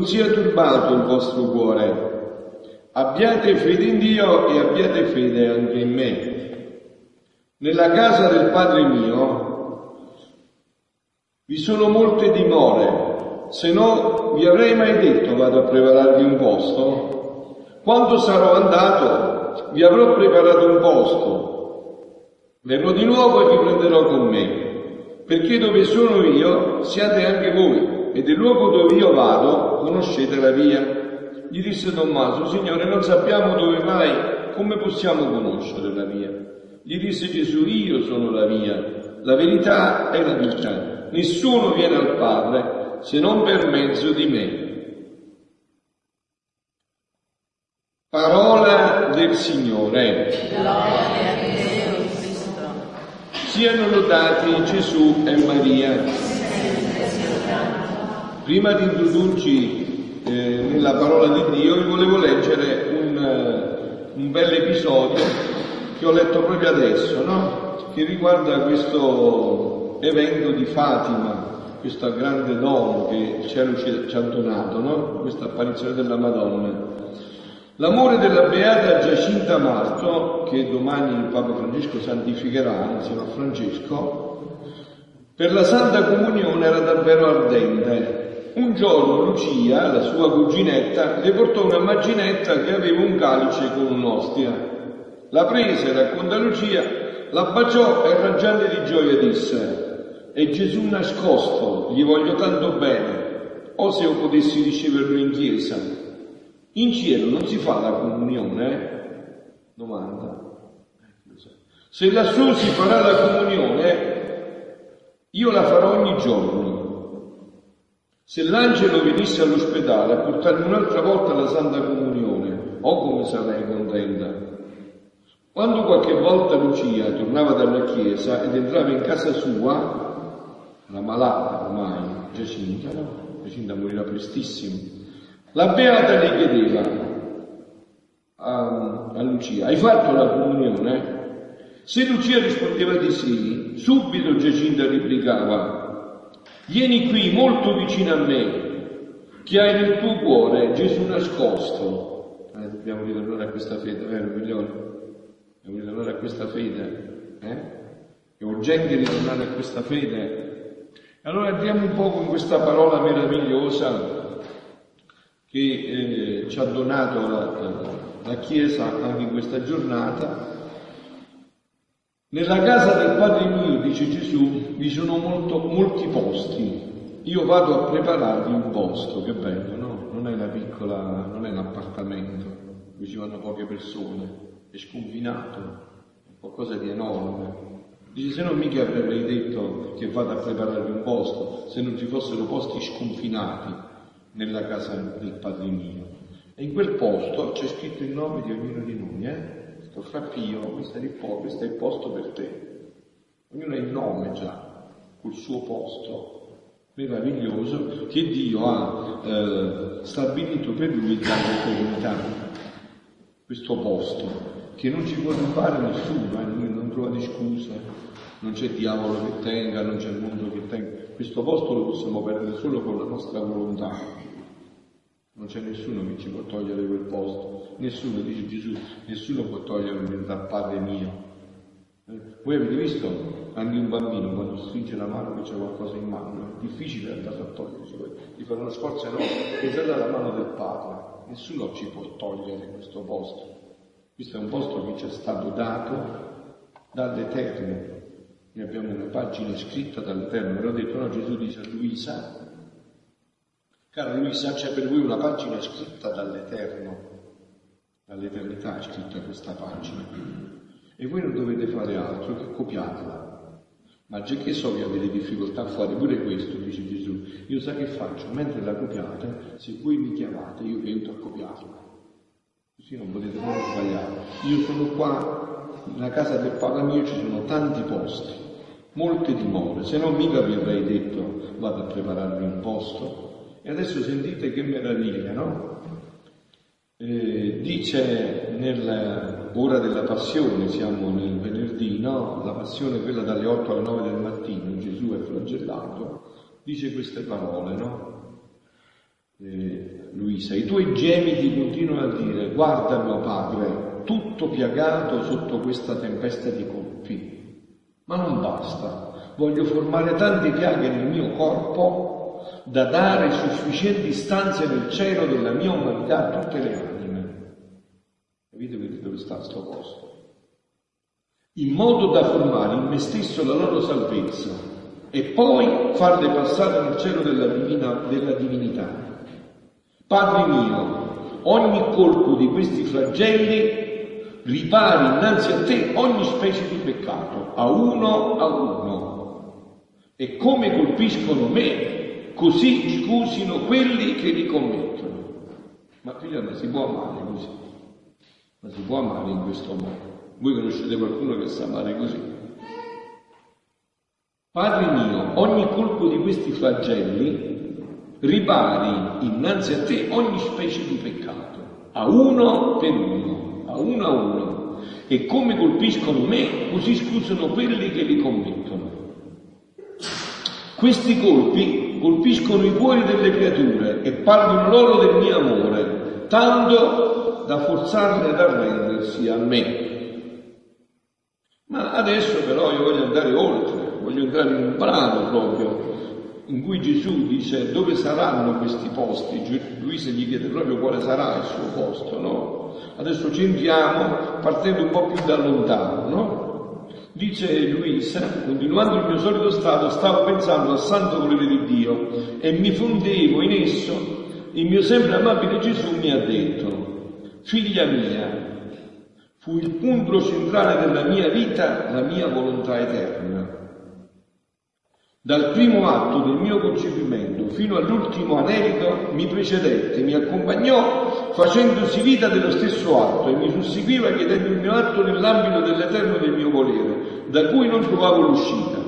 non sia turbato il vostro cuore, abbiate fede in Dio e abbiate fede anche in me. Nella casa del Padre mio vi sono molte dimore, se no vi avrei mai detto vado a prepararvi un posto. Quando sarò andato vi avrò preparato un posto. Verrò di nuovo e vi prenderò con me, perché dove sono io siate anche voi, e del luogo dove io vado conoscete la via. Gli disse Tommaso, Signore, non sappiamo dove vai, come possiamo conoscere la via? Gli disse Gesù, io sono la via, la verità e la vita. Nessuno viene al Padre se non per mezzo di me. Parola del Signore. Siano lodati Gesù e Maria. Prima di introdurci eh, nella parola di Dio, vi volevo leggere un, uh, un bel episodio che ho letto proprio adesso, no? che riguarda questo evento di Fatima, questo grande dono che ci ha donato, no? questa apparizione della Madonna. L'amore della Beata Giacinta Marto, che domani il Papa Francesco santificherà insieme a Francesco, per la Santa Comunione era davvero ardente. Un giorno Lucia, la sua cuginetta, le portò una maginetta che aveva un calice con un'ostia la prese, racconta Lucia, la baciò e raggiante di gioia disse, è Gesù nascosto, gli voglio tanto bene, o se io potessi riceverlo in chiesa. In cielo non si fa la comunione? Domanda. Se lassù si farà la comunione, io la farò ogni giorno. Se l'angelo venisse all'ospedale a portarmi un'altra volta la Santa Comunione, oh come sarei contenta. Quando qualche volta Lucia tornava dalla chiesa ed entrava in casa sua, la malata ormai, Giacinta, no? Giacinta morirà prestissimo, la beata le chiedeva a, a Lucia, hai fatto la comunione? Se Lucia rispondeva di sì, subito Giacinta replicava, vieni qui molto vicino a me, che hai nel tuo cuore Gesù nascosto. Eh, dobbiamo ritornare a questa fede, vero figliolo? Dobbiamo ritornare a questa fede. Eh? È urgente ritornare a questa fede. Allora andiamo un po' con questa parola meravigliosa che eh, ci ha donato la, la Chiesa anche in questa giornata. Nella casa del Padre mio, dice Gesù, vi sono molto, molti posti. Io vado a prepararvi un posto, che bello, no? Non è una piccola, non è un appartamento, dove ci vanno poche persone è sconfinato, qualcosa di enorme. Dice, se non mica avrei detto che vado a prepararvi un posto, se non ci fossero posti sconfinati nella casa del Padre mio. E in quel posto c'è scritto il nome di ognuno di noi, eh? Sto frappio, questo è il posto, questo è il posto per te. Ognuno ha il nome già, col suo posto meraviglioso che Dio ha eh, stabilito per lui dall'eternità, questo posto che non ci può rubare nessuno, eh? non trovate scuse, non c'è diavolo che tenga, non c'è mondo che tenga. Questo posto lo possiamo perdere solo con la nostra volontà. Non c'è nessuno che ci può togliere quel posto, nessuno, dice Gesù, nessuno può togliermi dal Padre mio. Eh? Voi avete visto anche un bambino quando stringe la mano che c'è qualcosa in mano, è difficile andare a togliersi, di fare uno sforzo enorme, è la mano del Padre, nessuno ci può togliere questo posto. Questo è un posto che ci è stato dato dall'Eterno. Noi abbiamo una pagina scritta dall'Eterno. Me l'ho detto, no? Gesù dice a Luisa, cara Luisa, c'è per voi una pagina scritta dall'Eterno. Dall'eternità è scritta questa pagina. E voi non dovete fare altro che copiarla. Ma già che so che avete difficoltà a fare pure questo, dice Gesù, io sa che faccio, mentre la copiate, se voi mi chiamate, io vi aiuto a copiarla. Così non potete proprio sbagliare. Io sono qua, nella casa del Padre mio ci sono tanti posti, molte dimore, se no mica vi avrei detto vado a prepararvi un posto. E adesso sentite che meraviglia, no? Eh, dice nell'ora della passione, siamo nel venerdì, no? La passione è quella dalle 8 alle 9 del mattino, Gesù è flagellato, dice queste parole, no? Eh, Luisa, i tuoi gemiti continuano a dire, guarda mio padre, tutto piagato sotto questa tempesta di colpi, ma non basta, voglio formare tante piaghe nel mio corpo da dare sufficienti stanze nel cielo della mia umanità a tutte le anime. Capite dove sta sto posto? In modo da formare in me stesso la loro salvezza e poi farle passare nel cielo della, divina, della divinità. Padre mio, ogni colpo di questi flagelli ripari innanzi a te ogni specie di peccato, a uno a uno. E come colpiscono me, così scusino quelli che li commettono. Ma figlio, ma si può amare così? Ma si può amare in questo modo? Voi conoscete qualcuno che sa amare così? Padre mio, ogni colpo di questi flagelli ripari innanzi a te ogni specie di peccato, a uno per uno, a uno a uno, e come colpiscono me, così scusano quelli che li commettono. Questi colpi colpiscono i cuori delle creature e parlano loro del mio amore, tanto da forzarle ad arrendersi a me. Ma adesso però io voglio andare oltre, voglio entrare in un brano proprio in cui Gesù dice dove saranno questi posti, Luisa gli chiede proprio quale sarà il suo posto, no? Adesso ci entriamo partendo un po' più da lontano, no? Dice Luisa, continuando il mio solito stato, stavo pensando al santo volere di Dio e mi fondevo in esso. Il mio sempre amabile Gesù mi ha detto, figlia mia, fu il punto centrale della mia vita la mia volontà eterna. Dal primo atto del mio concepimento fino all'ultimo anelito mi precedette, mi accompagnò facendosi vita dello stesso atto e mi susseguiva chiedendo il mio atto nell'ambito dell'eterno del mio volere, da cui non trovavo l'uscita.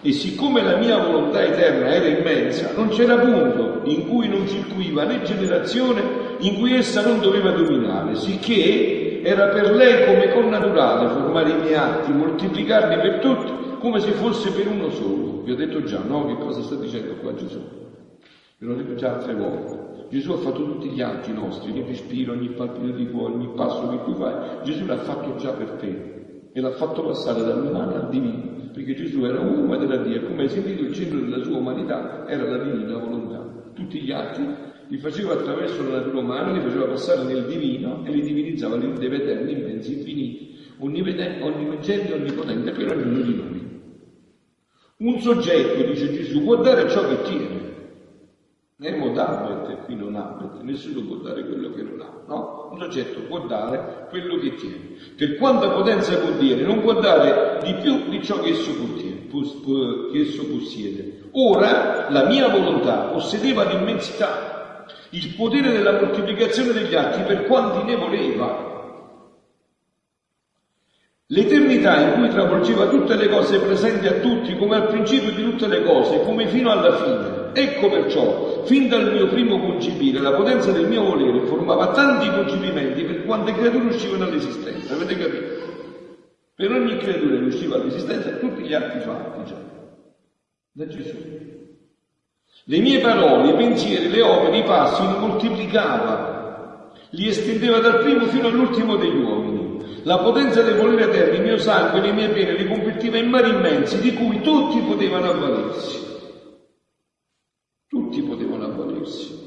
E siccome la mia volontà eterna era immensa, non c'era punto in cui non circuiva né generazione in cui essa non doveva dominare, sicché era per lei come connaturale formare i miei atti, moltiplicarli per tutti come se fosse per uno solo. Vi ho detto già, no? Che cosa sta dicendo qua Gesù? Ve l'ho detto già altre volte. Gesù ha fatto tutti gli atti nostri, ogni respiro, ogni palpito di cuore, ogni passo che tu fai. Gesù l'ha fatto già per te e l'ha fatto passare dall'umano al divino, perché Gesù era uomo era Dio, e come sentito il centro della sua umanità era la divina volontà. Tutti gli atti li faceva attraverso la natura umana, li faceva passare nel divino e li divinizzava in dei eterni, immensi, infiniti, onnivagente e onnipotente per ognuno di noi. Un soggetto, dice Gesù, può dare ciò che tiene. Nemo dabet qui non abet, nessuno può dare quello che non ha, no? Un soggetto può dare quello che tiene. Per quanta potenza può dire, non può dare di più di ciò che esso, contiene, che esso possiede. Ora la mia volontà possedeva l'immensità, il potere della moltiplicazione degli atti per quanti ne voleva, L'eternità in cui travolgeva tutte le cose presenti a tutti come al principio di tutte le cose, come fino alla fine. Ecco perciò, fin dal mio primo concepire, la potenza del mio volere formava tanti concepimenti per quante creature uscivano all'esistenza. Avete capito? Per ogni creatura che usciva all'esistenza tutti gli atti fatti già da Gesù. Le mie parole, i pensieri, le opere, i passi li moltiplicava, li estendeva dal primo fino all'ultimo uomini la potenza del volere eterno, il mio sangue, le mie pene, li convertiva in mari immensi di cui tutti potevano avvalersi. Tutti potevano avvalersi.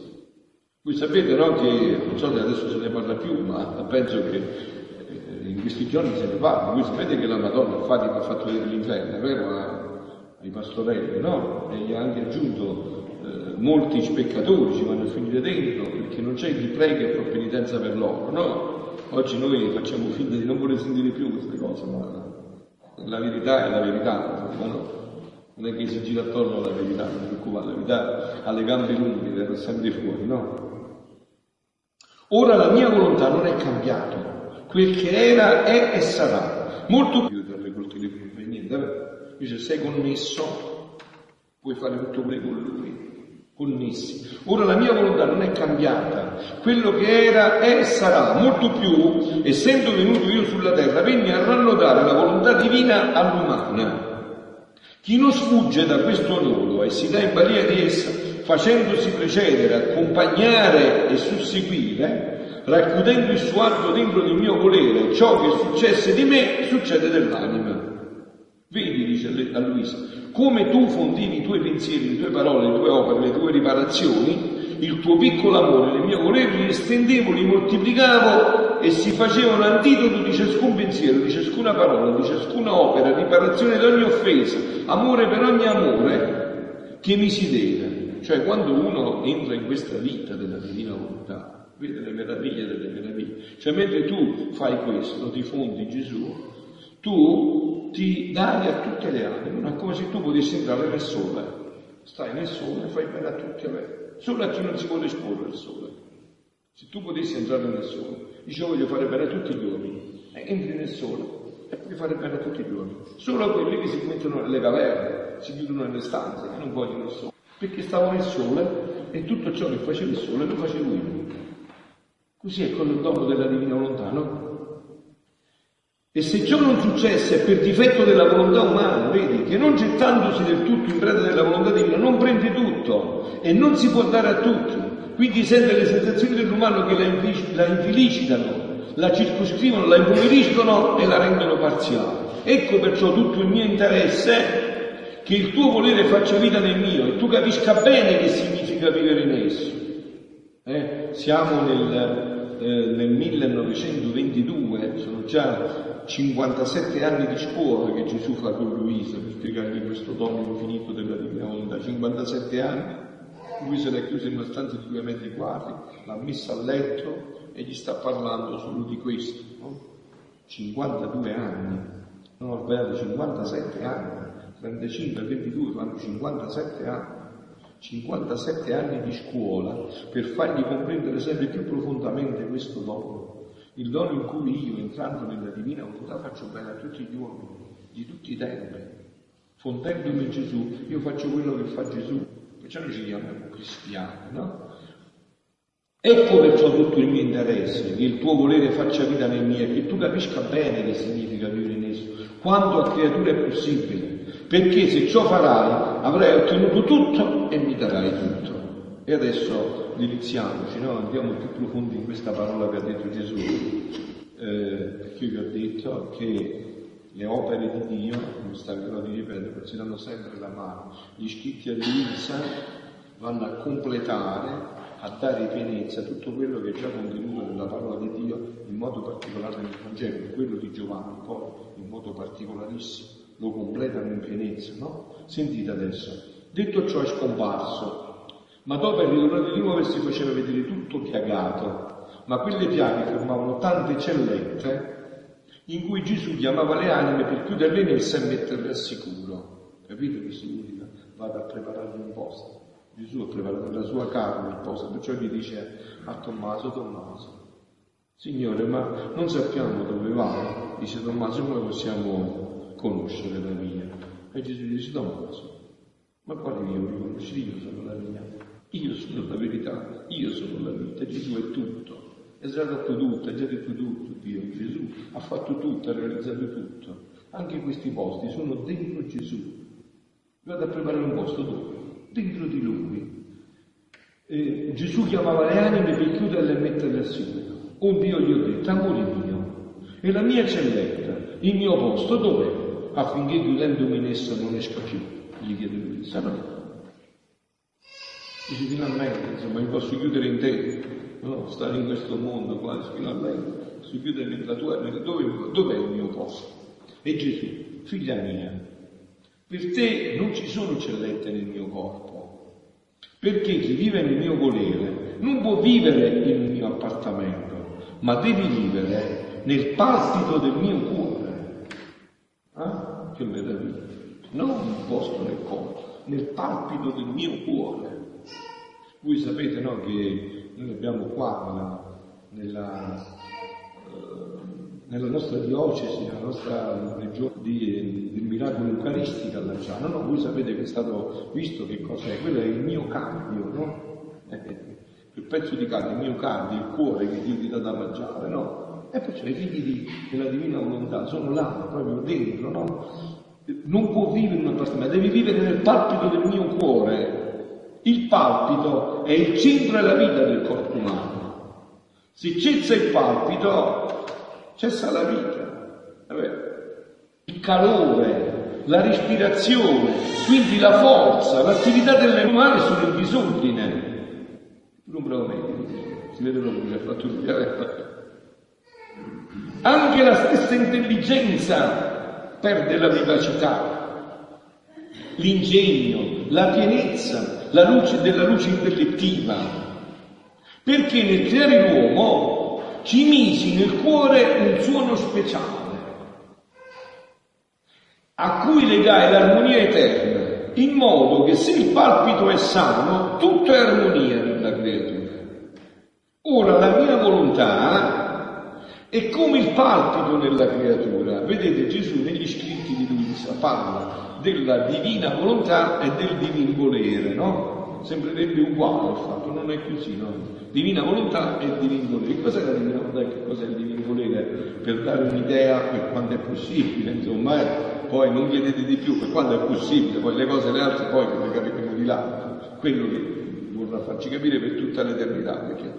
Voi sapete no, che, non so se adesso se ne parla più, ma penso che eh, in questi giorni se ne parla. Voi sapete che la Madonna Fatima ha fatto vedere l'inferno, vero? Ai pastorelli, no? E gli ha anche aggiunto eh, molti peccatori ci vanno a finire dentro perché non c'è chi prega e fa penitenza per loro, no? Oggi noi facciamo finta di non voler sentire più queste cose, ma la verità è la verità, no? non è che si gira attorno alla verità, non preoccupate, la verità ha le gambe lunghe, verrà sempre fuori, no? Ora la mia volontà non è cambiata, quel che era è e sarà, molto più per le colture prime, niente, Dice, sei connesso, puoi fare tutto pure con lui, connessi. Ora la mia volontà non è cambiata, quello che era è e sarà, molto più, essendo venuto io sulla terra, venni a rannodare la volontà divina all'umana. Chi non sfugge da questo nodo e si dà in balia di essa, facendosi precedere, accompagnare e susseguire, racchiudendo il suo atto dentro del mio volere, ciò che successe di me succede dell'anima. Vedi, dice a Luisa, come tu fondivi i tuoi pensieri, le tue parole, le tue opere, le tue riparazioni, il tuo piccolo amore, le mie voleri li estendevo, li moltiplicavo e si facevano antidoto di ciascun pensiero, di ciascuna parola, di ciascuna opera, riparazione di ogni offesa, amore per ogni amore che mi si deve. Cioè quando uno entra in questa vita della divina volontà, vede le meraviglie delle meraviglie, cioè mentre tu fai questo, ti fondi Gesù, tu ti dai a tutte le anime, è come se tu potessi entrare nel sole. Stai nel sole e fai bene a tutti me. Solo a chi non si vuole esporre al sole. Se tu potessi entrare nel sole, dice voglio fare bene a tutti gli uomini, e entri nel sole e puoi fare bene a tutti gli uomini. Solo a quelli che si mettono nelle caverne, si chiudono nelle stanze, che non vogliono il sole. Perché stavo nel sole e tutto ciò che faceva il sole lo facevo io. Così è con il dono della divina volontà? E se ciò non successe per difetto della volontà umana, vedi, che non gettandosi del tutto in preda della volontà divina, non prende tutto e non si può dare a tutti. Quindi sente le sensazioni dell'umano che la, infelicitano, la circoscrivono, la impoveriscono e la rendono parziale. Ecco perciò tutto il mio interesse che il tuo volere faccia vita nel mio e tu capisca bene che significa vivere in esso. Eh? Siamo nel, eh, nel 1922, sono già 57 anni di scuola che Gesù fa con Luisa per spiegargli questo dono infinito della divina volontà, 57 anni, Luisa l'ha chiusa in una stanza di due metri quadri, l'ha messa a letto e gli sta parlando solo di questo, no? 52 anni, non ho sbagliato, 57 anni, 35 22 fanno 57 anni. 57 anni di scuola per fargli comprendere sempre più profondamente questo dono il dono in cui io, entrando nella divina volontà, faccio bene a tutti gli uomini, di tutti i tempi. Fondendomi in Gesù, io faccio quello che fa Gesù, perciò noi ci chiamiamo cristiani, no? Ecco perciò tutto il mio interesse, che il tuo volere faccia vita nel mio, che tu capisca bene che significa vivere in esso, quanto a creatura è possibile, perché se ciò farai avrai ottenuto tutto e mi darai tutto. E adesso deliziamoci, no? andiamo più profondi in questa parola che ha detto Gesù, eh, perché io vi ho detto che le opere di Dio, non stancherò di ripetere, danno sempre la mano. Gli scritti a Luisa vanno a completare, a dare pienezza a tutto quello che è già contenuto nella parola di Dio, in modo particolare nel Vangelo, quello di Giovanni, poi in modo particolarissimo, lo completano in pienezza, no? Sentite adesso. Detto ciò è scomparso ma dopo è ritornato di nuovo e si faceva vedere tutto piagato, ma quelle piaghe formavano tante cellette in cui Gesù chiamava le anime per chiuderle in esse e metterle al sicuro. Capite che significa? Vado a preparare un posto. Gesù ha preparato la sua carne il posto, perciò gli dice a Tommaso, Tommaso, Signore, ma non sappiamo dove va. Dice Tommaso, come possiamo conoscere la via? E Gesù dice, Tommaso, ma quale via riconosci? Io sono la via. Io sono la verità, io sono la vita, Gesù è tutto. È già dato tutto, è già detto tutto Dio. Gesù ha fatto tutto, ha realizzato tutto. Anche questi posti sono dentro Gesù. Vado a preparare un posto dove? Dentro di Lui. Eh, Gesù chiamava le anime per chiuderle e metterle assieme. Un Dio gli ho detto, amore mio, e la mia celletta, il mio posto dov'è? Affinché chiudendomi in essa non esca più. Gli chiede lui, sarà Dici finalmente, insomma, mi posso chiudere in te, no? stare in questo mondo quasi, finalmente, posso chiudere nella tua, nella, dove, dov'è il mio posto? E Gesù, figlia mia, per te non ci sono cellette nel mio corpo, perché chi vive nel mio volere non può vivere nel mio appartamento, ma devi vivere nel palpito del mio cuore. Ah, che meraviglia! Non un posto nel corpo, nel palpito del mio cuore. Voi sapete no, che noi abbiamo qua nella, eh, nella nostra diocesi, nella nostra regione di, del miracolo eucaristico a Lanciano, no? voi sapete che è stato visto che cos'è, quello è il mio cardio, no? il pezzo di carne, il mio cardio, il cuore che Dio ti dà da mangiare, no? E perciò i figli di, della divina volontà sono là, proprio dentro, no? Non può vivere in una parte, ma devi vivere nel palpito del mio cuore. Il palpito è il centro della vita del corpo umano. Se cessa il palpito, cessa la vita. Il calore, la respirazione, quindi la forza, l'attività delle umane sono in disordine. Non bravo medico, si vede proprio che ha fatto il Anche la stessa intelligenza perde la vivacità, l'ingegno, la pienezza, la luce della luce intellettiva, perché nel creare l'uomo ci misi nel cuore un suono speciale, a cui legai l'armonia eterna, in modo che se il palpito è sano, tutto è armonia nella creatura. Ora la mia volontà è come il palpito nella creatura. Vedete Gesù negli scritti di Luisa parla della divina volontà e del divin volere, no? sembrerebbe uguale il fatto, non è così, no? Divina volontà e divin volere. Cos'è la divina volontà e cos'è il divin volere? Per dare un'idea per quando è possibile, insomma, eh? poi non chiedete di più, per quando è possibile, poi le cose le altre poi le capiremo di là, quello che vorrà farci capire per tutta l'eternità, perché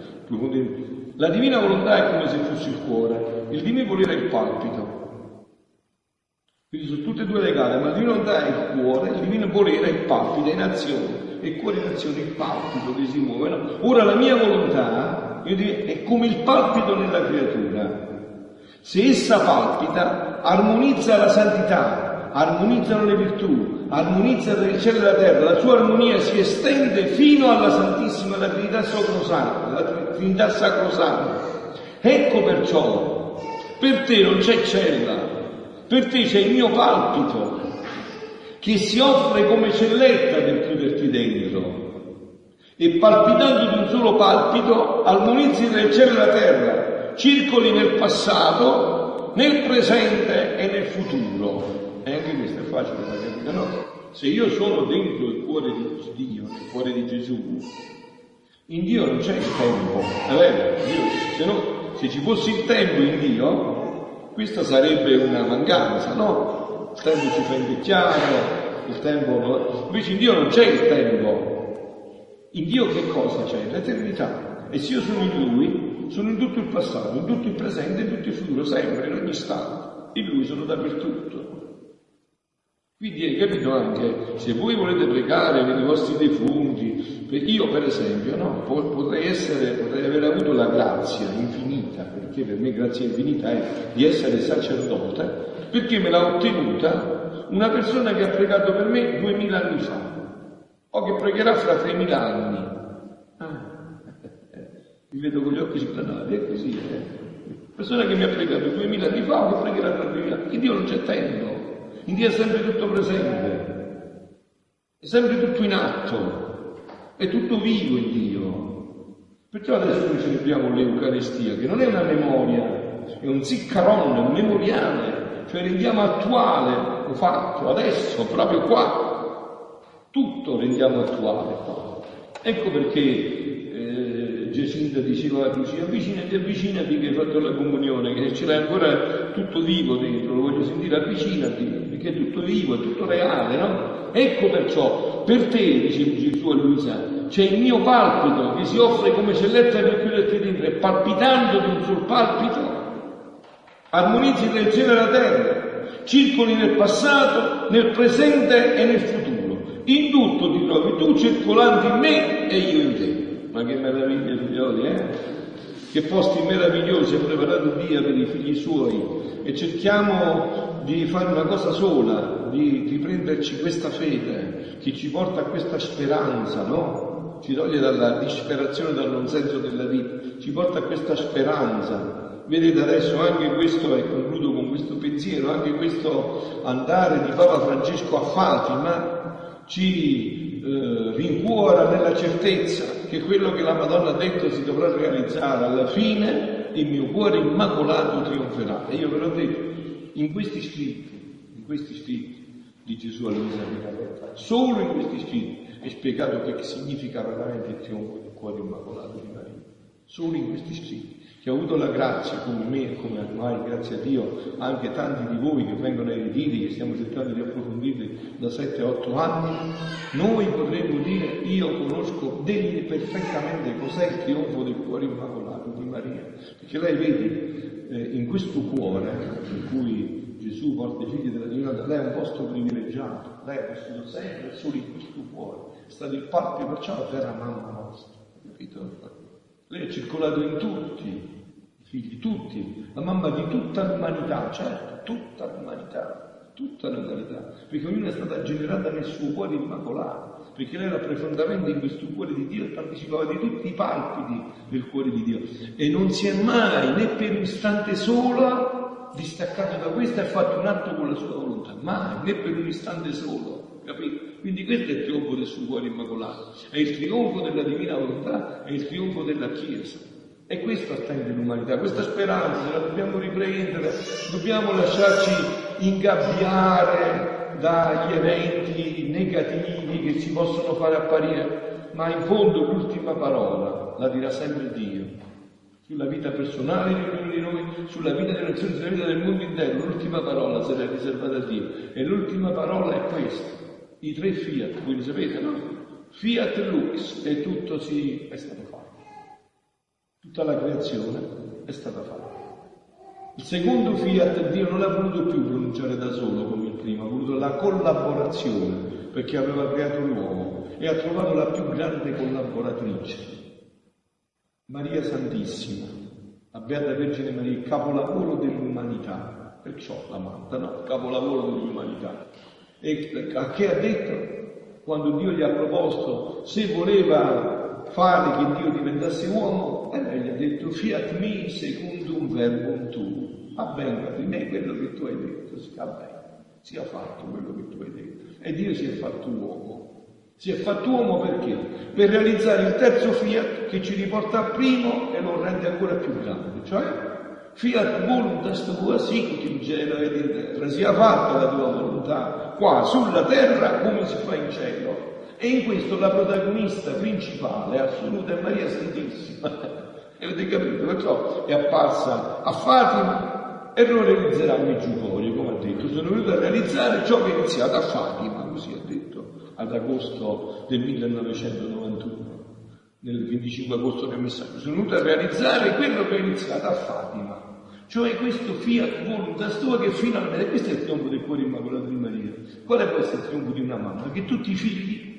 la divina volontà è come se fosse il cuore, il divino volere è il palpito. Quindi sono tutte e due legate, ma la divina volontà è il cuore, il divino volere è il palpito, è in azione e cuore in azione, il palpito che si muove. No? Ora la mia volontà è come il palpito nella creatura. Se essa palpita, armonizza la santità, armonizzano le virtù, armonizza il cielo e la terra, la sua armonia si estende fino alla Santissima, la Trinità Sacrosanta, la Trinità Sacrosanta. Ecco perciò, per te non c'è cella, per te c'è il mio palpito, che si offre come celletta per chiuderti dentro. E palpitando di un solo palpito, armonizzi nel cielo e la terra, circoli nel passato, nel presente e nel futuro. E anche questo è facile da capire, no? Se io sono dentro il cuore di Dio, il cuore di Gesù, in Dio non c'è il tempo, è vero? Se, no, se ci fosse il tempo in Dio, questa sarebbe una mancanza, no? il tempo ci fa invecchiare, il tempo... Invece in Dio non c'è il tempo. In Dio che cosa c'è? L'eternità. E se io sono in Lui, sono in tutto il passato, in tutto il presente, in tutto il futuro, sempre, in ogni istante. In Lui sono dappertutto. Quindi hai capito anche, se voi volete pregare per i vostri defunti, io per esempio no, potrei, essere, potrei aver avuto la grazia infinita, perché per me grazia infinita è di essere sacerdote, perché me l'ha ottenuta una persona che ha pregato per me duemila anni fa, o che pregherà fra tremila anni. Ah, mi vedo con gli occhi splanati, è così, eh? Persona che mi ha pregato duemila anni fa o che pregherà fra tremila anni. In Dio non c'è tempo, in Dio è sempre tutto presente, è sempre tutto in atto, è tutto vivo in Dio. Perciò adesso noi celebriamo l'Eucaristia, che non è una memoria, è un ziccaron, un memoriale cioè rendiamo attuale un fatto, adesso, proprio qua. Tutto rendiamo attuale. Ecco perché eh, Giacinta diceva a Lucia, avvicinati, avvicinati che hai fatto la comunione, che ce l'hai ancora tutto vivo dentro, lo voglio sentire, avvicinati, perché è tutto vivo, è tutto reale, no? Ecco perciò, per te, dice Gesù a Luisa, c'è il mio palpito che si offre come celletta per chiuderti dentro e palpitando di un sul palpito armonizzi nel cielo e la terra, circoli nel passato, nel presente e nel futuro. In tutto ti trovi tu circolando in me e io in te. Ma che meraviglia, figlioli, eh? Che posti meravigliosi ha preparato Dio per i figli suoi e cerchiamo di fare una cosa sola, di riprenderci questa fede che ci porta a questa speranza, no? Ci toglie dalla disperazione, dal non senso della vita, ci porta a questa speranza Vedete adesso anche questo, e concludo con questo pensiero, anche questo andare di Papa Francesco a Fatima ci eh, rincuora nella certezza che quello che la Madonna ha detto si dovrà realizzare alla fine, il mio cuore immacolato trionferà. E io ve l'ho detto, in questi scritti, in questi scritti di Gesù a Luisa Piccaretta, solo in questi scritti è spiegato che significa veramente il trionfo del cuore immacolato di Maria. Solo in questi scritti che ho avuto la grazia come me e come ormai, grazie a Dio, anche tanti di voi che vengono ai ritiri, che stiamo cercando di approfondirli da 7-8 anni, noi potremmo dire perfettamente cos'è il trionfo del cuore immacolato di Maria. Perché lei vede eh, in questo cuore in cui Gesù porta i figli della divinità, lei è un posto privilegiato, lei ha vissuto sempre solo in questo cuore, è stato il parte perciò terra mamma nostra, capito? Lei è circolato in tutti, i figli, tutti, la mamma di tutta l'umanità, certo, tutta l'umanità, tutta l'umanità, perché ognuna è stata generata nel suo cuore immacolato, perché lei era profondamente in questo cuore di Dio e partecipava di tutti i palpiti del cuore di Dio e non si è mai né per un istante solo distaccato da questo e ha fatto un atto con la sua volontà, mai, né per un istante solo. Capito? Quindi questo è il trionfo del suo cuore immacolato, è il trionfo della divina volontà, è il trionfo della Chiesa. E questo attende l'umanità, questa speranza la dobbiamo riprendere, dobbiamo lasciarci ingabbiare dagli eventi negativi che ci possono fare apparire, ma in fondo l'ultima parola la dirà sempre Dio. Sulla vita personale di ognuno di noi, sulla vita delle nazioni, sulla vita del mondo intero, l'ultima parola sarà riservata a Dio. E l'ultima parola è questa i tre Fiat, voi li sapete, no? Fiat Lux e tutto si è stato fatto. Tutta la creazione è stata fatta. Il secondo Fiat Dio non l'ha voluto più pronunciare da solo come il primo, ha voluto la collaborazione perché aveva creato l'uomo e ha trovato la più grande collaboratrice, Maria Santissima, la Beata Vergine Maria, il capolavoro dell'umanità, perciò la manda, no? capolavoro dell'umanità. E a che ha detto? Quando Dio gli ha proposto se voleva fare che Dio diventasse uomo, e lei gli ha detto fiat mi secundum verbum tu. Avvenga di me quello che tu hai detto, sia bene, sia fatto quello che tu hai detto. E Dio si è fatto uomo. Si è fatto uomo perché? Per realizzare il terzo fiat che ci riporta al primo e lo rende ancora più grande, cioè fiat voluntas tua sicut in cielo ed in terra, sia fatta la tua volontà qua sulla terra come si fa in cielo. E in questo la protagonista principale assoluta è Maria Santissima. Avete capito? Perciò è apparsa a Fatima e lo realizzerà a Meggiugorio, come ha detto. Sono venuto a realizzare ciò che è iniziato a Fatima, così ha detto, ad agosto del 1991 nel 25 agosto del messaggio, sono venuto a realizzare quello che è iniziato a Fatima. Cioè questo fiat voluntas tua che finalmente, questo è il trionfo del cuore immacolato di Maria. Quale può essere il trionfo di una mamma? Che tutti i figli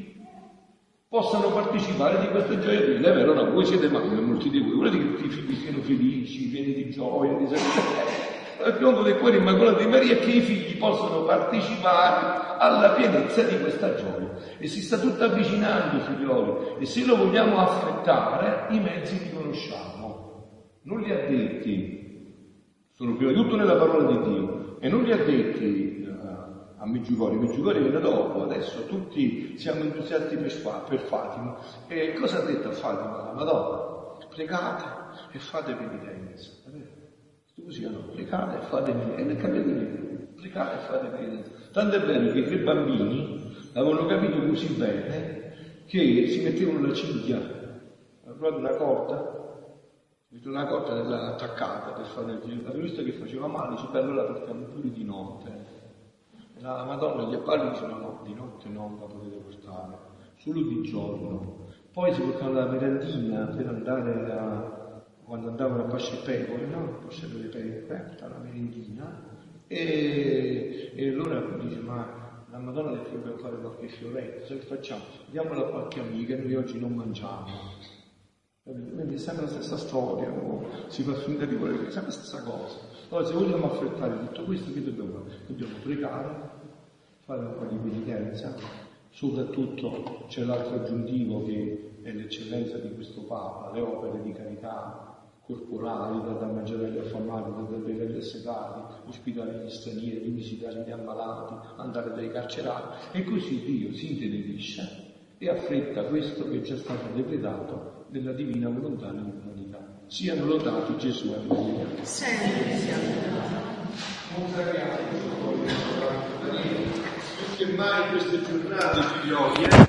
possano partecipare di questa gioia piena. È vero, no, voi siete mamme, molti di voi, volete che tutti i figli siano felici, pieni di gioia, di sapienza. Il trionfo del cuore immacolato di Maria che i figli possano partecipare alla pienezza di questa gioia. E si sta tutto avvicinando, figlioli, e se lo vogliamo affrettare, i mezzi li conosciamo. Non li ha detti sono prima di tutto nella parola di Dio e non li ha detti uh, a Meggiugorio, Meggiugorio viene dopo, adesso tutti siamo entusiasti per, per Fatima. E cosa ha detto a Fatima la Madonna? Pregate e fate penitenza. Così, no? Pregate e fate penitenza. E ne capite niente. Pregate e fate penitenza. Tanto è vero che i tre bambini avevano capito così bene che si mettevano la cinghia, proprio una corda, una cotta della attaccata per fare il giro. Visto che faceva male, dice, beh, allora portiamo pure di notte. E la Madonna gli appalli dice, no, no, di notte non la potete portare, solo di giorno. Poi si portava la merendina per andare a, quando andavano a pasce pecore, no? Pasce delle pecore, la merendina. E, e allora dice, ma la Madonna dovrebbe fare qualche fioretto, sai che facciamo? Diamola a qualche amica, noi oggi non mangiamo. Quindi è sempre la stessa storia, no? si fa finta di volere, è sempre la stessa cosa. Allora se vogliamo affrettare tutto questo, che dobbiamo fare? Dobbiamo pregare, fare un po' di penitenza, soprattutto c'è l'altro aggiuntivo che è l'eccellenza di questo Papa, le opere di carità corporali, da mangiare agli affamati, da bere agli assetati, ospitare gli stranieri, visitare gli ammalati, andare dai carcerati, e così Dio si intenerisce e affretta questo che è stato decretato della divina volontà nell'umanità. Siano lodati Gesù e Maria. Sempre siamo mai queste giornate, figlioli, eh?